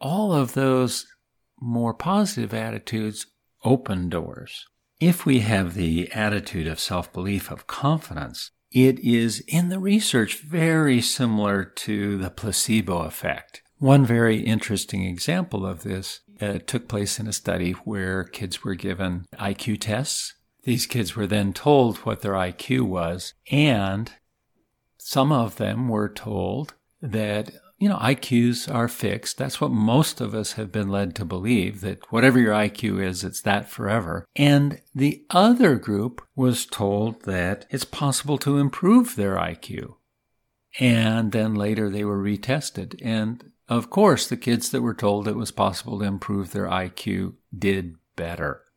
all of those more positive attitudes open doors. If we have the attitude of self belief, of confidence, it is in the research very similar to the placebo effect. One very interesting example of this uh, took place in a study where kids were given IQ tests. These kids were then told what their IQ was, and some of them were told that you know, IQs are fixed. That's what most of us have been led to believe that whatever your IQ is, it's that forever. And the other group was told that it's possible to improve their IQ. And then later they were retested. And of course, the kids that were told it was possible to improve their IQ did better.